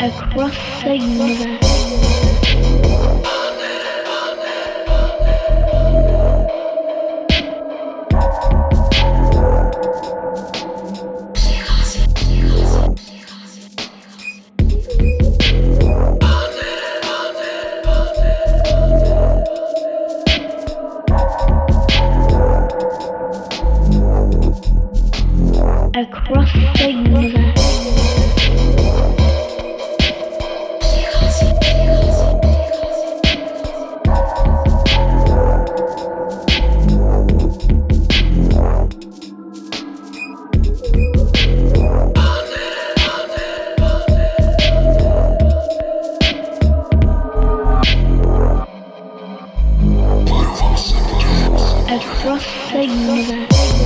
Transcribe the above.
Across the universe. Across the universe. Across the universe.